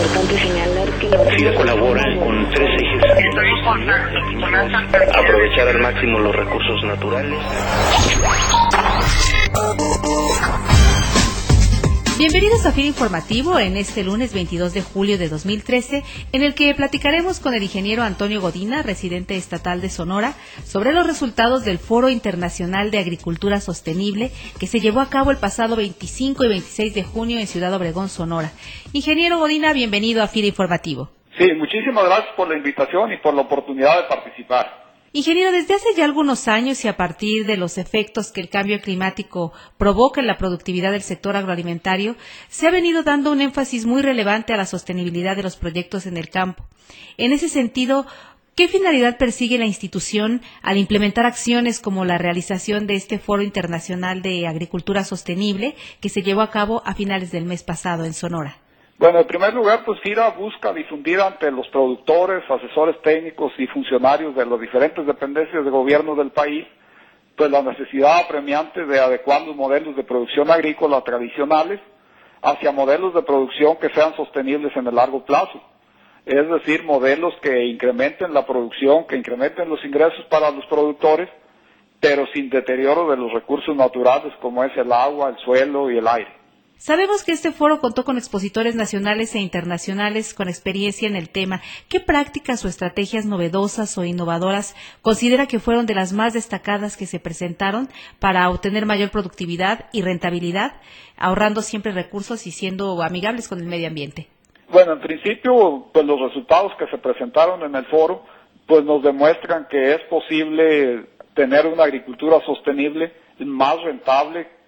importante señalar que la SIDA colabora con tres ejes. Aprovechar al máximo los recursos naturales. Bienvenidos a FIR Informativo en este lunes 22 de julio de 2013, en el que platicaremos con el ingeniero Antonio Godina, residente estatal de Sonora, sobre los resultados del Foro Internacional de Agricultura Sostenible que se llevó a cabo el pasado 25 y 26 de junio en Ciudad Obregón, Sonora. Ingeniero Godina, bienvenido a FIR Informativo. Sí, muchísimas gracias por la invitación y por la oportunidad de participar. Ingeniero, desde hace ya algunos años y a partir de los efectos que el cambio climático provoca en la productividad del sector agroalimentario, se ha venido dando un énfasis muy relevante a la sostenibilidad de los proyectos en el campo. En ese sentido, ¿qué finalidad persigue la institución al implementar acciones como la realización de este Foro Internacional de Agricultura Sostenible que se llevó a cabo a finales del mes pasado en Sonora? Bueno, en primer lugar, pues FIRA busca difundir ante los productores, asesores técnicos y funcionarios de las diferentes dependencias de gobierno del país, pues la necesidad apremiante de adecuar los modelos de producción agrícola tradicionales hacia modelos de producción que sean sostenibles en el largo plazo. Es decir, modelos que incrementen la producción, que incrementen los ingresos para los productores, pero sin deterioro de los recursos naturales como es el agua, el suelo y el aire. Sabemos que este foro contó con expositores nacionales e internacionales con experiencia en el tema. ¿Qué prácticas o estrategias novedosas o innovadoras considera que fueron de las más destacadas que se presentaron para obtener mayor productividad y rentabilidad, ahorrando siempre recursos y siendo amigables con el medio ambiente? Bueno, en principio, pues los resultados que se presentaron en el foro, pues nos demuestran que es posible tener una agricultura sostenible, más rentable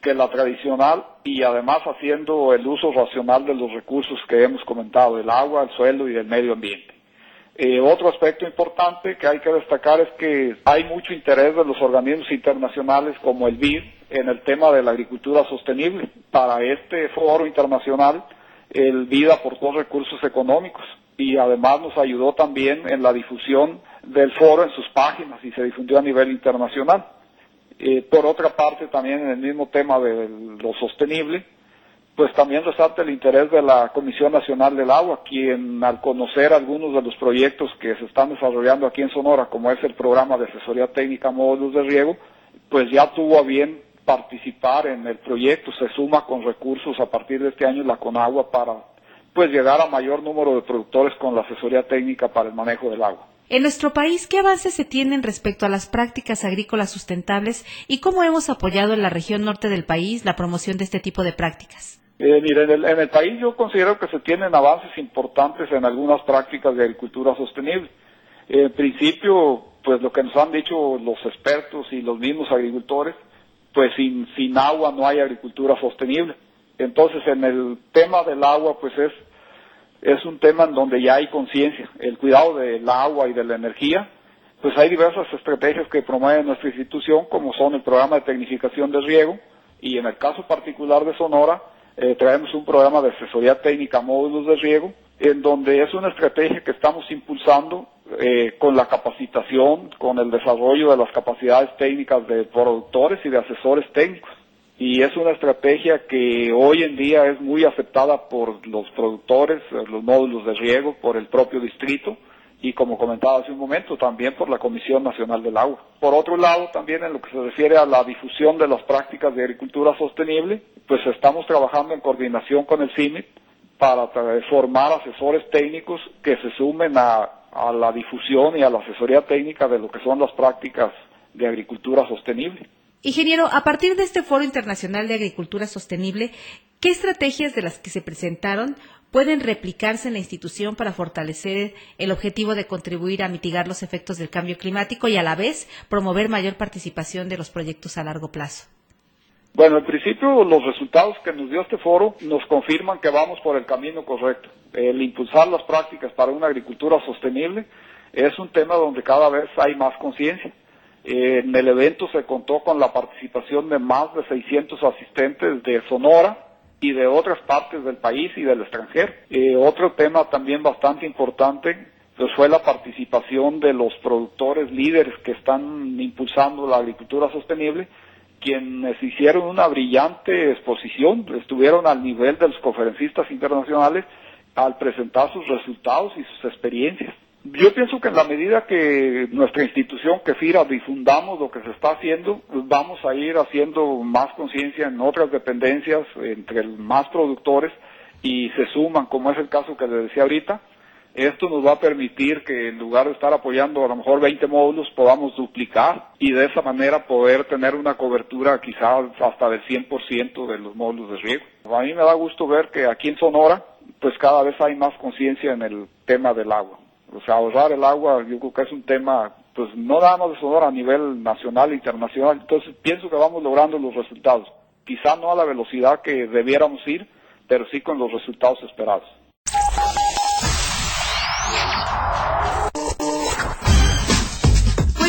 que la tradicional y además haciendo el uso racional de los recursos que hemos comentado, el agua, el suelo y el medio ambiente. Eh, otro aspecto importante que hay que destacar es que hay mucho interés de los organismos internacionales como el BID en el tema de la agricultura sostenible. Para este foro internacional, el BID aportó recursos económicos y además nos ayudó también en la difusión del foro en sus páginas y se difundió a nivel internacional. Eh, por otra parte, también en el mismo tema de lo sostenible, pues también resalta el interés de la Comisión Nacional del Agua, quien al conocer algunos de los proyectos que se están desarrollando aquí en Sonora, como es el programa de asesoría técnica módulos de riego, pues ya tuvo a bien participar en el proyecto, se suma con recursos a partir de este año la Conagua para pues llegar a mayor número de productores con la asesoría técnica para el manejo del agua. En nuestro país, ¿qué avances se tienen respecto a las prácticas agrícolas sustentables y cómo hemos apoyado en la región norte del país la promoción de este tipo de prácticas? Eh, mire, en el, país yo considero que se tienen avances importantes en algunas prácticas de agricultura sostenible. En principio, pues lo que nos han dicho los expertos y los mismos agricultores, pues sin, sin agua no hay agricultura sostenible. Entonces, en el tema del agua, pues es es un tema en donde ya hay conciencia, el cuidado del agua y de la energía, pues hay diversas estrategias que promueve nuestra institución, como son el programa de tecnificación de riego, y en el caso particular de Sonora, eh, traemos un programa de asesoría técnica módulos de riego, en donde es una estrategia que estamos impulsando eh, con la capacitación, con el desarrollo de las capacidades técnicas de productores y de asesores técnicos y es una estrategia que hoy en día es muy aceptada por los productores, los módulos de riego, por el propio distrito y como comentaba hace un momento, también por la Comisión Nacional del Agua. Por otro lado, también en lo que se refiere a la difusión de las prácticas de agricultura sostenible, pues estamos trabajando en coordinación con el CIMIT para formar asesores técnicos que se sumen a, a la difusión y a la asesoría técnica de lo que son las prácticas de agricultura sostenible. Ingeniero, a partir de este Foro Internacional de Agricultura Sostenible, ¿qué estrategias de las que se presentaron pueden replicarse en la institución para fortalecer el objetivo de contribuir a mitigar los efectos del cambio climático y a la vez promover mayor participación de los proyectos a largo plazo? Bueno, en principio los resultados que nos dio este foro nos confirman que vamos por el camino correcto. El impulsar las prácticas para una agricultura sostenible es un tema donde cada vez hay más conciencia. En el evento se contó con la participación de más de 600 asistentes de Sonora y de otras partes del país y del extranjero. Eh, otro tema también bastante importante pues fue la participación de los productores líderes que están impulsando la agricultura sostenible, quienes hicieron una brillante exposición, estuvieron al nivel de los conferencistas internacionales al presentar sus resultados y sus experiencias. Yo pienso que en la medida que nuestra institución, que FIRA, difundamos lo que se está haciendo, pues vamos a ir haciendo más conciencia en otras dependencias, entre más productores, y se suman, como es el caso que les decía ahorita. Esto nos va a permitir que en lugar de estar apoyando a lo mejor 20 módulos, podamos duplicar y de esa manera poder tener una cobertura quizás hasta del 100% de los módulos de riego. A mí me da gusto ver que aquí en Sonora, pues cada vez hay más conciencia en el tema del agua. O sea, ahorrar el agua yo creo que es un tema, pues no nada más de Sonora a nivel nacional e internacional. Entonces pienso que vamos logrando los resultados. Quizá no a la velocidad que debiéramos ir, pero sí con los resultados esperados.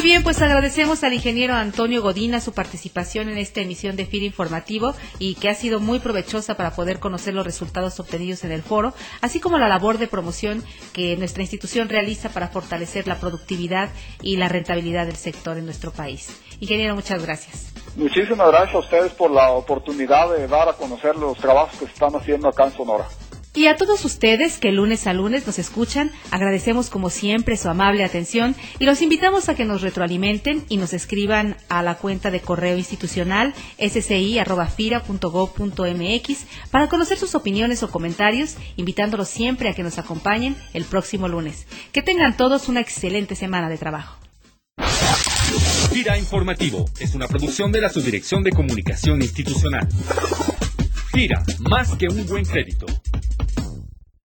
Bien, pues agradecemos al ingeniero Antonio Godina su participación en esta emisión de FIR Informativo y que ha sido muy provechosa para poder conocer los resultados obtenidos en el foro, así como la labor de promoción que nuestra institución realiza para fortalecer la productividad y la rentabilidad del sector en nuestro país. Ingeniero, muchas gracias. Muchísimas gracias a ustedes por la oportunidad de dar a conocer los trabajos que se están haciendo acá en Sonora. Y a todos ustedes que lunes a lunes nos escuchan, agradecemos como siempre su amable atención y los invitamos a que nos retroalimenten y nos escriban a la cuenta de correo institucional sci.fira.gov.mx para conocer sus opiniones o comentarios, invitándolos siempre a que nos acompañen el próximo lunes. Que tengan todos una excelente semana de trabajo. Fira Informativo es una producción de la Subdirección de Comunicación Institucional. Fira, más que un buen crédito